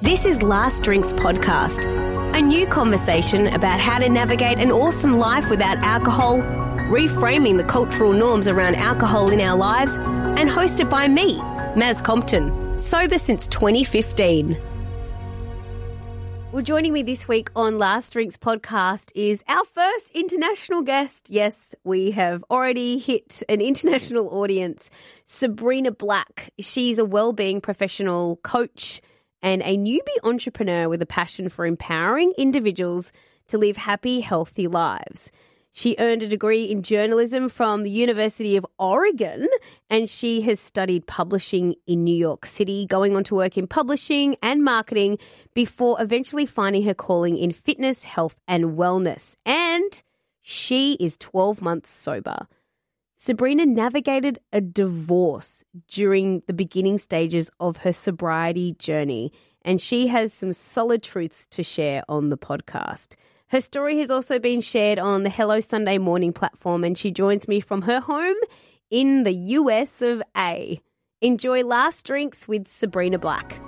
This is Last Drinks Podcast, a new conversation about how to navigate an awesome life without alcohol, reframing the cultural norms around alcohol in our lives, and hosted by me, Maz Compton, sober since 2015. Well, joining me this week on Last Drinks Podcast is our first international guest. Yes, we have already hit an international audience. Sabrina Black. She's a well-being professional coach and a newbie entrepreneur with a passion for empowering individuals to live happy, healthy lives. She earned a degree in journalism from the University of Oregon and she has studied publishing in New York City, going on to work in publishing and marketing before eventually finding her calling in fitness, health, and wellness. And she is 12 months sober. Sabrina navigated a divorce during the beginning stages of her sobriety journey, and she has some solid truths to share on the podcast. Her story has also been shared on the Hello Sunday Morning platform, and she joins me from her home in the US of A. Enjoy Last Drinks with Sabrina Black.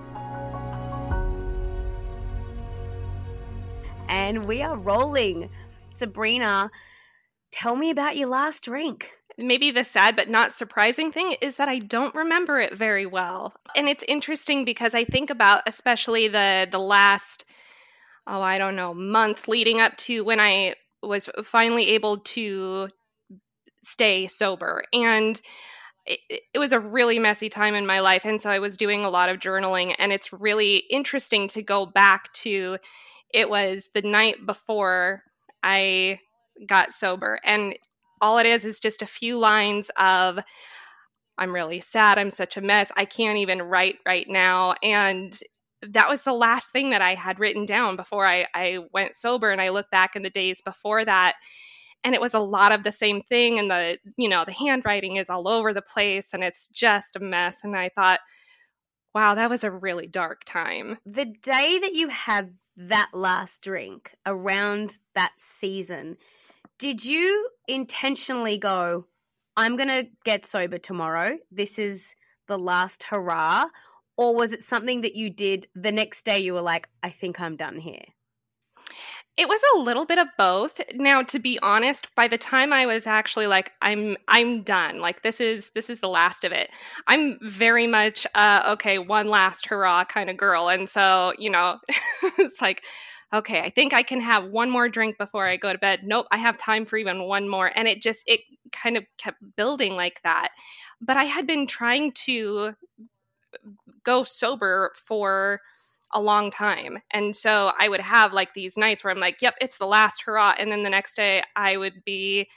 And we are rolling. Sabrina, tell me about your last drink. Maybe the sad but not surprising thing is that I don't remember it very well. And it's interesting because I think about especially the the last oh, I don't know, month leading up to when I was finally able to stay sober. And it, it was a really messy time in my life and so I was doing a lot of journaling and it's really interesting to go back to it was the night before I got sober and all it is is just a few lines of i'm really sad i'm such a mess i can't even write right now and that was the last thing that i had written down before i, I went sober and i look back in the days before that and it was a lot of the same thing and the you know the handwriting is all over the place and it's just a mess and i thought wow that was a really dark time. The day that you had that last drink around that season, did you intentionally go, I'm going to get sober tomorrow? This is the last hurrah? Or was it something that you did the next day you were like, I think I'm done here? it was a little bit of both now to be honest by the time i was actually like i'm i'm done like this is this is the last of it i'm very much uh okay one last hurrah kind of girl and so you know it's like okay i think i can have one more drink before i go to bed nope i have time for even one more and it just it kind of kept building like that but i had been trying to go sober for a long time. And so I would have like these nights where I'm like, yep, it's the last hurrah. And then the next day I would be,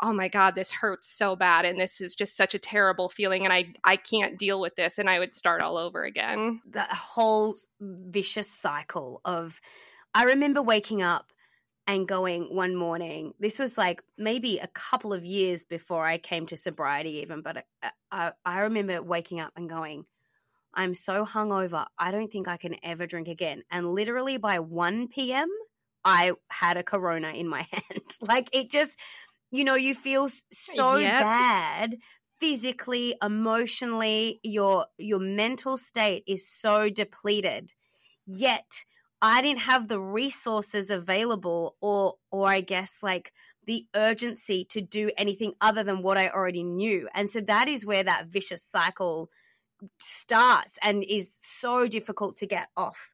oh my God, this hurts so bad. And this is just such a terrible feeling. And I, I can't deal with this. And I would start all over again. The whole vicious cycle of, I remember waking up and going one morning. This was like maybe a couple of years before I came to sobriety, even, but I, I, I remember waking up and going, I'm so hungover. I don't think I can ever drink again. And literally by 1 p.m., I had a corona in my hand. like it just, you know, you feel so Yep. bad physically, emotionally, your your mental state is so depleted. Yet I didn't have the resources available or or I guess like the urgency to do anything other than what I already knew. And so that is where that vicious cycle starts and is so difficult to get off.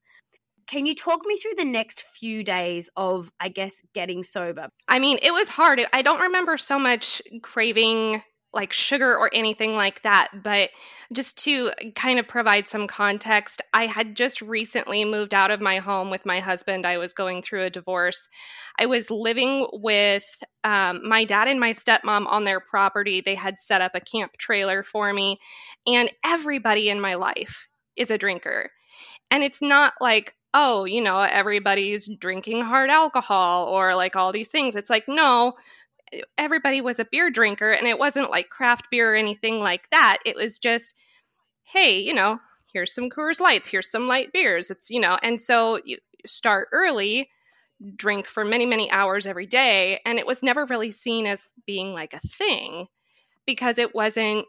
Can you talk me through the next few days of, I guess, getting sober? I mean, it was hard. I don't remember so much craving like sugar or anything like that. But just to kind of provide some context, I had just recently moved out of my home with my husband. I was going through a divorce. I was living with um, my dad and my stepmom on their property. They had set up a camp trailer for me, and everybody in my life is a drinker. And it's not like, oh, you know, everybody's drinking hard alcohol or like all these things. It's like, no, everybody was a beer drinker and it wasn't like craft beer or anything like that. It was just, hey, you know, here's some Coors Lights, here's some light beers. It's, you know, and so you start early, drink for many, many hours every day. And it was never really seen as being like a thing because it wasn't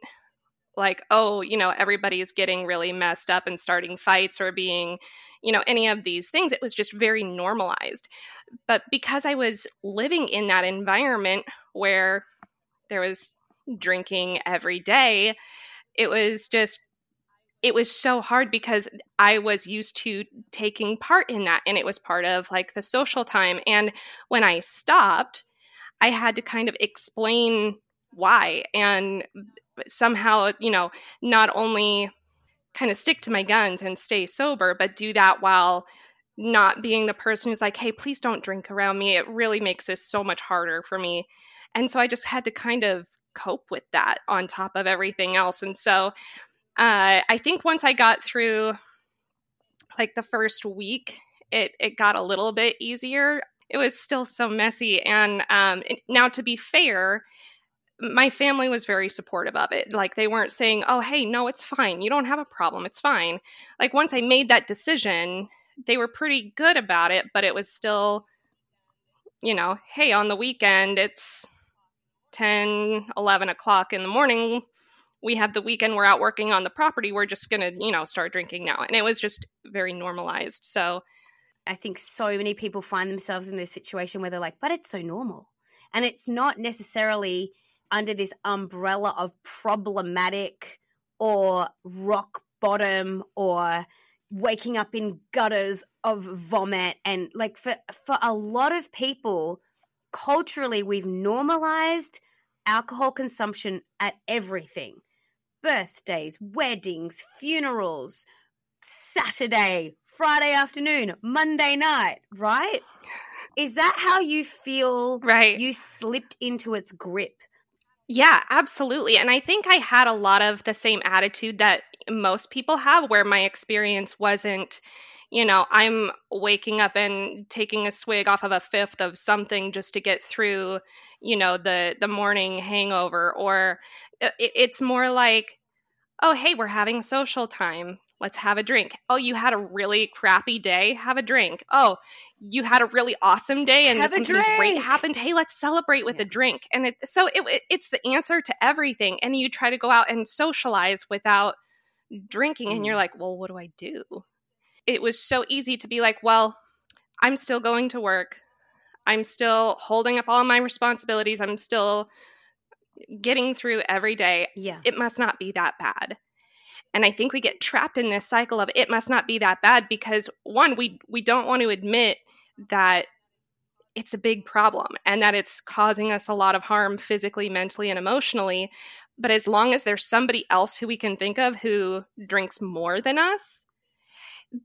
like, oh, you know, everybody's getting really messed up and starting fights or being, you know, any of these things. It was just very normalized. But because I was living in that environment where there was drinking every day, it was just it was so hard because I was used to taking part in that and it was part of like the social time and when I stopped I had to kind of explain why and somehow you know not only kind of stick to my guns and stay sober but do that while not being the person who's like hey please don't drink around me. It really makes this so much harder for me. And so I just had to kind of cope with that on top of everything else. And so uh, I think once I got through like the first week, it it got a little bit easier. It was still so messy, and um, now to be fair, my family was very supportive of it. Like they weren't saying, "Oh, hey, no, it's fine. You don't have a problem. It's fine." Like once I made that decision, they were pretty good about it, but it was still you know, hey, on the weekend it's 10, 11 o'clock in the morning we have the weekend we're out working on the property we're just going to you know start drinking now and it was just very normalized so i think so many people find themselves in this situation where they're like but it's so normal and it's not necessarily under this umbrella of problematic or rock bottom or waking up in gutters of vomit and like for for a lot of people culturally we've normalized alcohol consumption at everything birthdays, weddings, funerals, Saturday, Friday afternoon, Monday night, right? Is that how you feel right. you slipped into its grip? Yeah, absolutely. And I think I had a lot of the same attitude that most people have, where my experience wasn't, you know, I'm waking up and taking a swig off of a fifth of something just to get through, you know, the the morning hangover, or uh, it, it's more like oh hey we're having social time let's have a drink. Oh you had a really crappy day. Have a drink. Oh you had a really awesome day and have something great. happened. Hey let's celebrate with yeah. a drink. And it, so it, it, it's the answer to everything. And you try to go out and socialize without drinking mm. and you're mm. like well what do i do? It was so easy to be like well i'm still going to work. I'm still holding up all my responsibilities. I'm still getting through every day, yeah. it must not be that bad. And I think we get trapped in this cycle of it must not be that bad because one, we we don't want to admit that it's a big problem and that it's causing us a lot of harm physically, mentally, and emotionally. But as long as there's somebody else who we can think of who drinks more than us,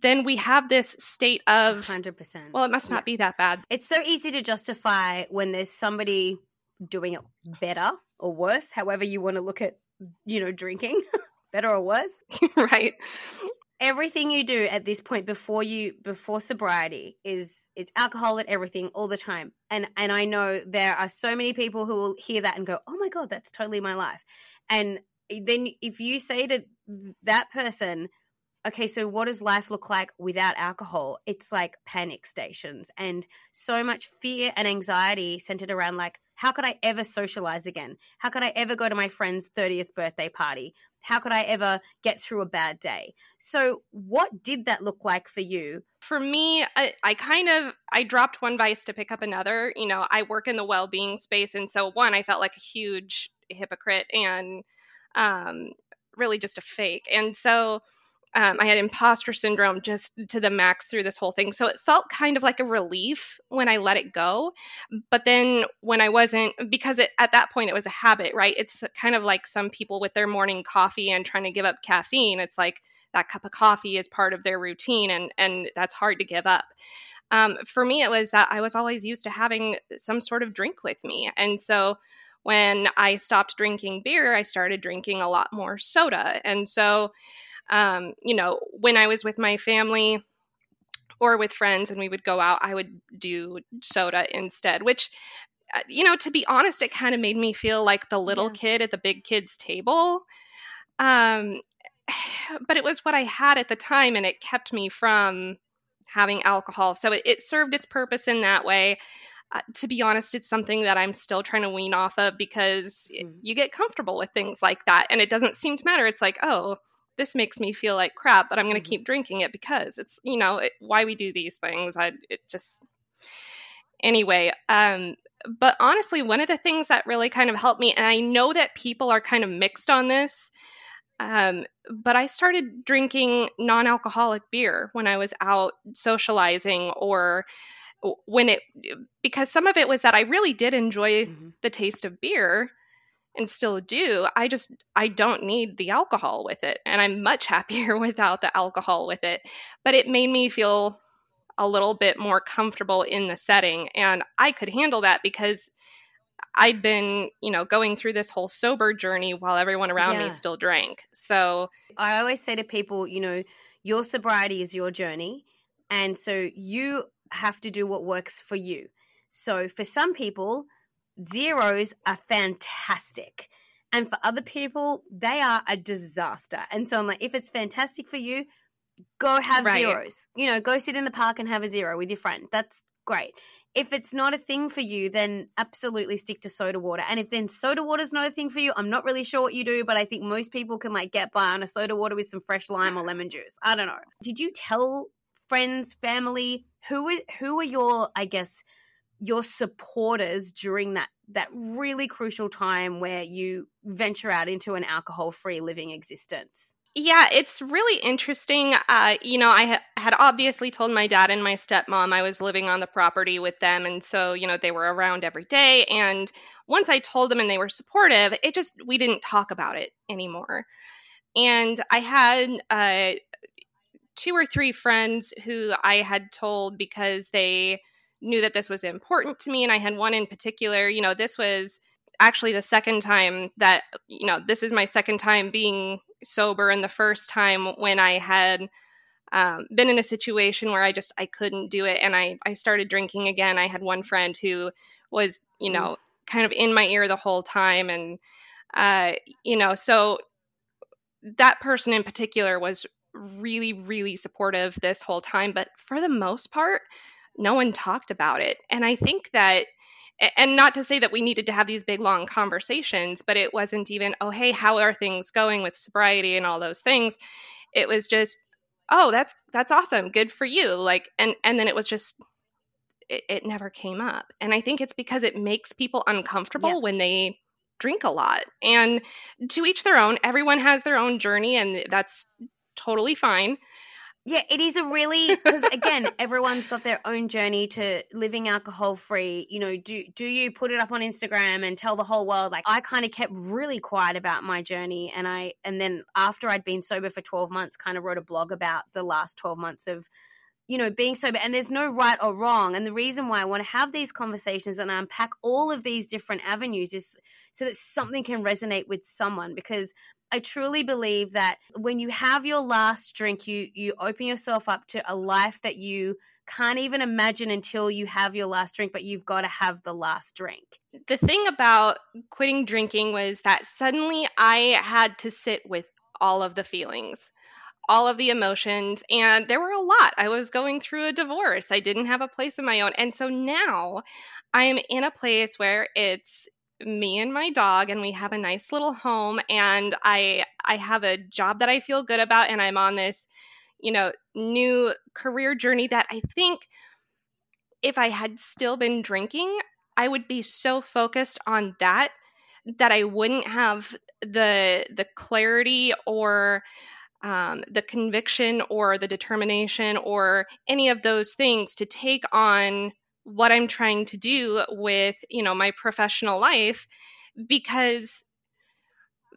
then we have this state of 100%. Well, it must not yeah. be that bad. It's so easy to justify when there's somebody doing it better or worse, however you want to look at, you know, drinking, better or worse. right. Everything you do at this point before you before sobriety is it's alcohol and everything all the time. And and I know there are so many people who will hear that and go, "Oh my god, that's totally my life." And then if you say to that person, okay, so what does life look like without alcohol? It's like panic stations and so much fear and anxiety centered around like, how could I ever socialize again? How could I ever go to my friend's 30th birthday party? How could I ever get through a bad day? So, what did that look like for you? For me, I, I kind of I dropped one vice to pick up another. You know, I work in the well-being space and so one I felt like a huge hypocrite and um really just a fake. And so Um, I had imposter syndrome just to the max through this whole thing. So it felt kind of like a relief when I let it go. But then when I wasn't, because it, at that point it was a habit, right? It's kind of like some people with their morning coffee and trying to give up caffeine. It's like that cup of coffee is part of their routine, and and that's hard to give up. Um, for me, it was that I was always used to having some sort of drink with me, and so when I stopped drinking beer, I started drinking a lot more soda. And so, um, you know, when I was with my family or with friends and we would go out, I would do soda instead, which, uh, you know, to be honest, it kind of made me feel like the little yeah. kid at the big kids' table. Um, but it was what I had at the time and it kept me from having alcohol. So it, it served its purpose in that way uh, to be honest, it's something that I'm still trying to wean off of because mm. you get comfortable with things like that. And it doesn't seem to matter. It's like, oh, this makes me feel like crap, but I'm going to mm. keep drinking it because it's, you know, it, why we do these things. I, it just, anyway. Um, but honestly, one of the things that really kind of helped me, and I know that people are kind of mixed on this, um, but I started drinking non alcoholic beer when I was out socializing or when it because some of it was that I really did enjoy mm-hmm. the taste of beer and still do. I just I don't need the alcohol with it and I'm much happier without the alcohol with it. But it made me feel a little bit more comfortable in the setting and I could handle that because I'd been, you know, going through this whole sober journey while everyone around yeah. me still drank. So I always say to people, you know, your sobriety is your journey. And so you have to do what works for you. So for some people, zeros are fantastic. And for other people, they are a disaster. And so I'm like, if it's fantastic for you, go have right. zeros. You know, go sit in the park and have a zero with your friend. That's great. If it's not a thing for you, then absolutely stick to soda water. And if then soda water is not a thing for you, I'm not really sure what you do, but I think most people can like get by on a soda water with some fresh lime or lemon juice. I don't know. Did you tell friends, family, who are, who are your, I guess, your supporters during that that really crucial time where you venture out into an alcohol-free living existence? Yeah, it's really interesting. Uh, you know, I ha- had obviously told my dad and my stepmom I was living on the property with them. And so, you know, they were around every day. And once I told them and they were supportive, it just, we didn't talk about it anymore. And I had uh, two or three friends who I had told because they knew that this was important to me. And I had one in particular, you know, this was actually the second time that, you know, this is my second time being sober. And the first time when I had um, been in a situation where I just, I couldn't do it. And I, I started drinking again. I had one friend who was, you know, kind of in my ear the whole time. And, uh, you know, so that person in particular was really, really supportive this whole time. But for the most part, no one talked about it. And I think that, and not to say that we needed to have these big, long conversations, but it wasn't even, oh, hey, how are things going with sobriety and all those things. It was just, oh, that's that's awesome, good for you. Like, and and then it was just, it, it never came up. And I think it's because it makes people uncomfortable yeah. when they drink a lot. And to each their own. Everyone has their own journey, and that's totally fine. Yeah, it is a really because again, everyone's got their own journey to living alcohol free. You know, do do you put it up on Instagram and tell the whole world? Like I kind of kept really quiet about my journey, and I and then after I'd been sober for twelve months, kind of wrote a blog about the last twelve months of you know, being sober, and there's no right or wrong. And the reason why I want to have these conversations and unpack all of these different avenues is so that something can resonate with someone because I truly believe that when you have your last drink, you you open yourself up to a life that you can't even imagine until you have your last drink, but you've got to have the last drink. The thing about quitting drinking was that suddenly I had to sit with all of the feelings, all of the emotions, and there were a lot. I was going through a divorce. I didn't have a place of my own. And so now I am in a place where it's me and my dog and we have a nice little home and I I have a job that I feel good about and I'm on this you know new career journey that I think if I had still been drinking I would be so focused on that that I wouldn't have the the clarity or um, the conviction or the determination or any of those things to take on what I'm trying to do with, you know, my professional life because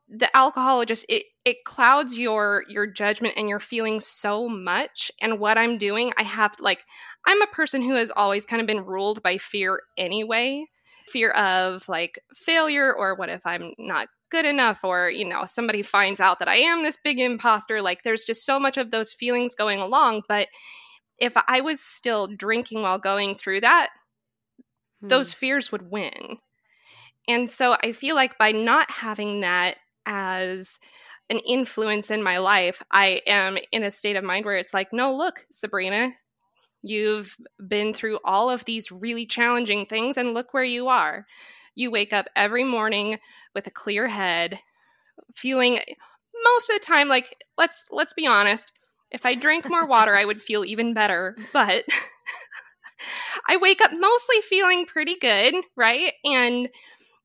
the alcohol just it it clouds your your judgment and your feelings so much. And what i'm doing i have like i'm a person who has always kind of been ruled by fear anyway. Fear of like failure or what if i'm not good enough or you know somebody finds out that i am this big imposter. Like there's just so much of those feelings going along. But if i was still drinking while going through that hmm. those fears would win and so I feel like by not having that as an influence in my life, I am in a state of mind where it's like, no, look, Sabrina, you've been through all of these really challenging things, and look where you are. You wake up every morning with a clear head, feeling most of the time like let's let's be honest if i drank more water i would feel even better but i wake up mostly feeling pretty good right? And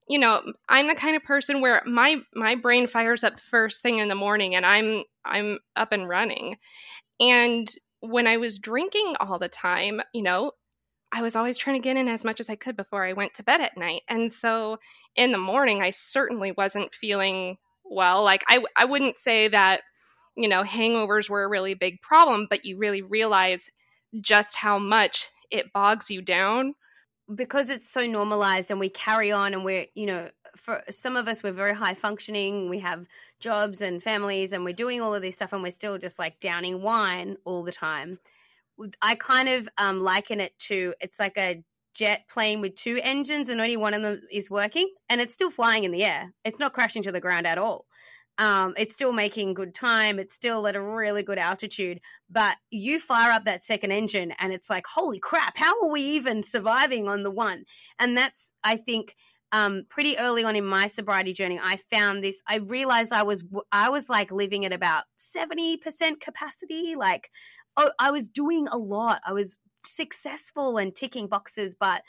you know i'm the kind of person where my my brain fires up first thing in the morning and i'm i'm up and running. And when i was drinking all the time you know i was always trying to get in as much as i could before i went to bed at night. And so in the morning i certainly wasn't feeling well. Like i i wouldn't say that you know hangovers were a really big problem but you really realize just how much it bogs you down. Because it's so normalized and we carry on and we're you know for some of us we're very high functioning we have jobs and families and we're doing all of this stuff and we're still just like downing wine all the time. I kind of um, liken it to it's like a jet plane with two engines and only one of them is working and it's still flying in the air. It's not crashing to the ground at all um, it's still making good time. It's still at a really good altitude. But you fire up that second engine and it's like, holy crap, how are we even surviving on the one? And that's, I think, um, pretty early on in my sobriety journey, I found this. I realized I was, I was like living at about 70% capacity. Like, oh, I was doing a lot. I was successful and ticking boxes, but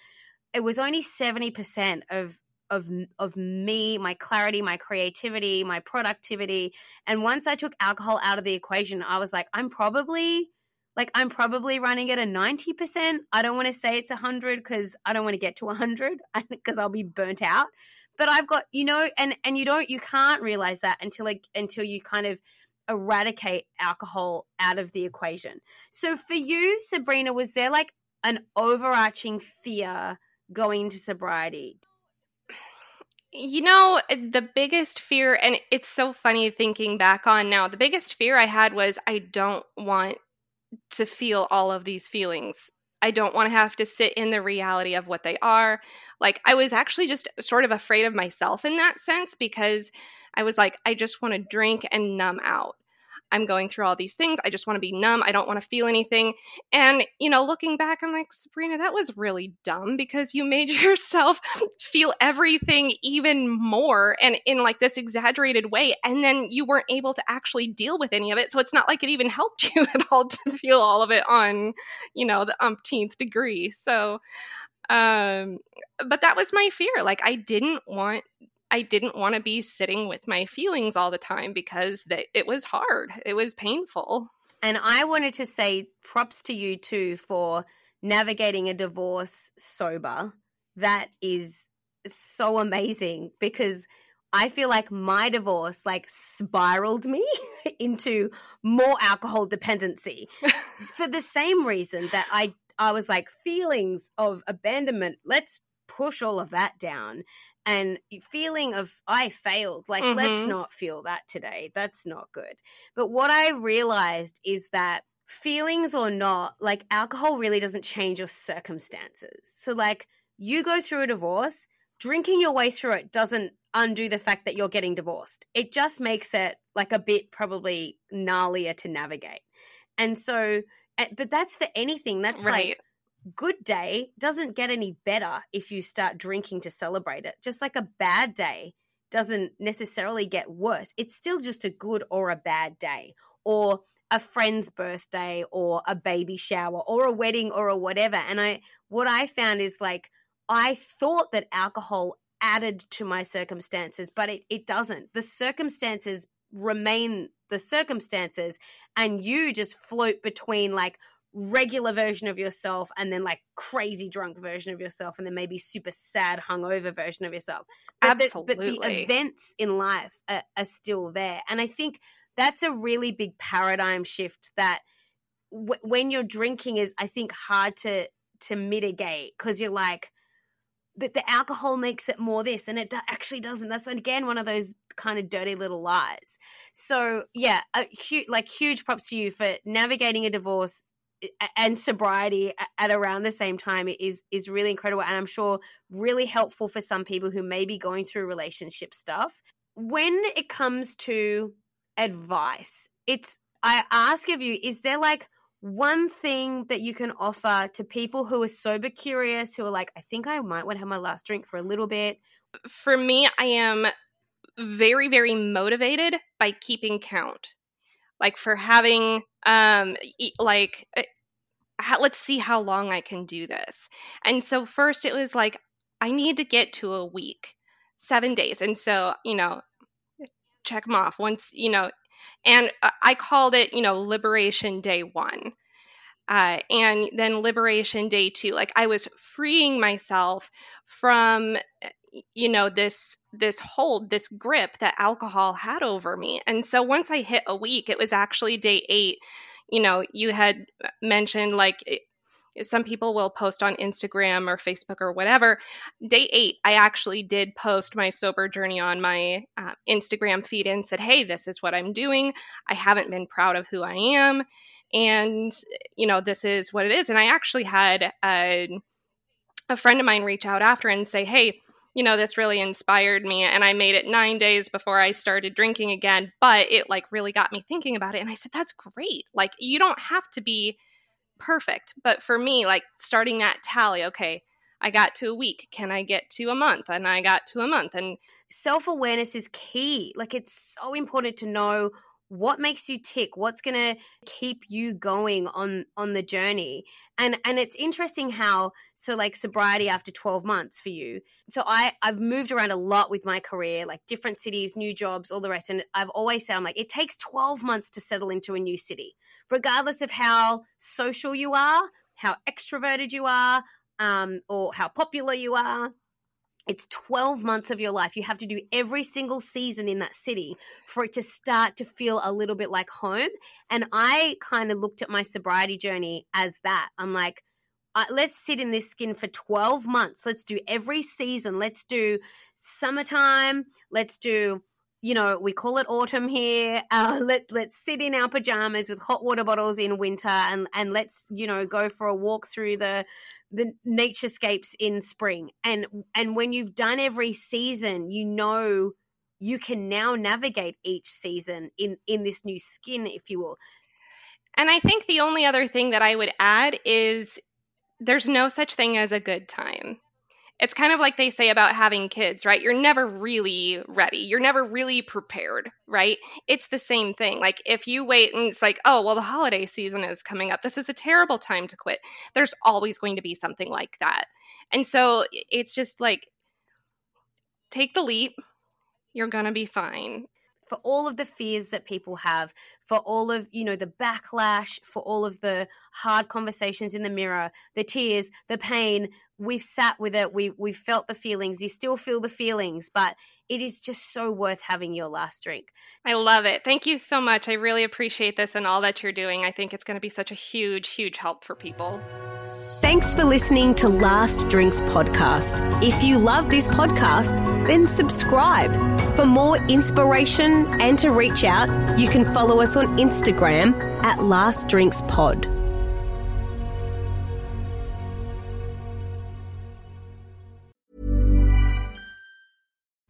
it was only 70% of of of me, my clarity, my creativity, my productivity. And once I took alcohol out of the equation, I was like, I'm probably like I'm probably running at a 90%. I don't want to say it's 100 cuz I don't want to get to 100 cuz I'll be burnt out. But I've got, you know, and and you don't you can't realize that until like until you kind of eradicate alcohol out of the equation. So for you, Sabrina, was there like an overarching fear going into sobriety? You know, the biggest fear, and it's so funny thinking back on now, the biggest fear I had was I don't want to feel all of these feelings. I don't want to have to sit in the reality of what they are. Like, I was actually just sort of afraid of myself in that sense because I was like, I just want to drink and numb out. I'm going through all these things. I just want to be numb. I don't want to feel anything. And, you know, looking back, I'm like, Sabrina, that was really dumb because you made yourself feel everything even more and in like this exaggerated way. And then you weren't able to actually deal with any of it. So it's not like it even helped you at all to feel all of it on, you know, the umpteenth degree. So, um, but that was my fear. Like, I didn't want I didn't want to be sitting with my feelings all the time because they, it was hard. It was painful. And I wanted to say props to you too for navigating a divorce sober. That is so amazing because I feel like my divorce like spiraled me into more alcohol dependency for the same reason that I I was like feelings of abandonment. Let's push all of that down and feeling of I failed. Like, mm-hmm. let's not feel that today. That's not good. But what I realized is that feelings or not, like alcohol really doesn't change your circumstances. So, like, you go through a divorce, drinking your way through it doesn't undo the fact that you're getting divorced. It just makes it like a bit probably gnarlier to navigate. And so, eh, but that's for anything. That's right. like good day doesn't get any better if you start drinking to celebrate it. Just like a bad day doesn't necessarily get worse. It's still just a good or a bad day or a friend's birthday or a baby shower or a wedding or a whatever. And I what I found is like I thought that alcohol added to my circumstances, but it, it doesn't. The circumstances remain the circumstances and you just float between like regular version of yourself and then like crazy drunk version of yourself and then maybe super sad hungover version of yourself. But Absolutely. The, but the events in life are, are still there. And i think that's a really big paradigm shift that w- when you're drinking is i think hard to to mitigate because you're like but the alcohol makes it more this and it do- actually doesn't. That's again one of those kind of dirty little lies. So yeah a hu- like huge props to you for navigating a divorce and sobriety at around the same time is is really incredible and i'm sure really helpful for some people who may be going through relationship stuff. When it comes to advice it's i ask of you is there like one thing that you can offer to people who are sober curious who are like i think i might want to have my last drink for a little bit for me i am very very motivated by keeping count. Like for having um like uh, let's see how long I can do this. And so first it was like I need to get to a week, 7 days. And so, you know, check them off once, you know, and I called it, you know, liberation day 1. Uh, and then liberation day two like i was freeing myself from you know this this hold this grip that alcohol had over me. And so once i hit a week it was actually day eight you know you had mentioned like some people will post on instagram or facebook or whatever. Day eight i actually did post my sober journey on my uh, instagram feed and said hey this is what i'm doing. I haven't been proud of who i am. And you know this is what it is. And i actually had a, a friend of mine reach out after and say hey you know, this really inspired me. And I made it nine days before I started drinking again, but it like really got me thinking about it. And I said, that's great. Like, you don't have to be perfect. But for me, like starting that tally, okay, I got to a week. Can I get to a month? And I got to a month. And self awareness is key. Like, it's so important to know what makes you tick? What's going to keep you going on on the journey? And and it's interesting how so like sobriety after 12 months for you. So i i've moved around a lot with my career like different cities new jobs all the rest. And i've always said i'm like it takes 12 months to settle into a new city regardless of how social you are how extroverted you are um, or how popular you are it's 12 months of your life. You have to do every single season in that city for it to start to feel a little bit like home. And I kind of looked at my sobriety journey as that. I'm like, uh, let's sit in this skin for 12 months. Let's do every season. Let's do summertime. Let's do you know, we call it autumn here. Uh, let let's sit in our pajamas with hot water bottles in winter, and and let's you know go for a walk through the the naturescapes in spring. And and when you've done every season, you know you can now navigate each season in in this new skin, if you will. And I think the only other thing that I would add is there's no such thing as a good time it's kind of like they say about having kids, right? You're never really ready. You're never really prepared, right? It's the same thing. Like if you wait and it's like, oh, well, the holiday season is coming up. This is a terrible time to quit. There's always going to be something like that. And so it's just like, take the leap. You're going to be fine for all of the fears that people have, for all of, you know, the backlash, for all of the hard conversations in the mirror, the tears, the pain. We've sat with it, we we've felt the feelings. You still feel the feelings, but it is just so worth having your last drink. I love it. Thank you so much. I really appreciate this and all that you're doing. I think it's going to be such a huge, huge help for people. Thanks for listening to Last Drinks Podcast. If you love this podcast, then subscribe. For more inspiration and to reach out, you can follow us on Instagram at Last Drinks Pod.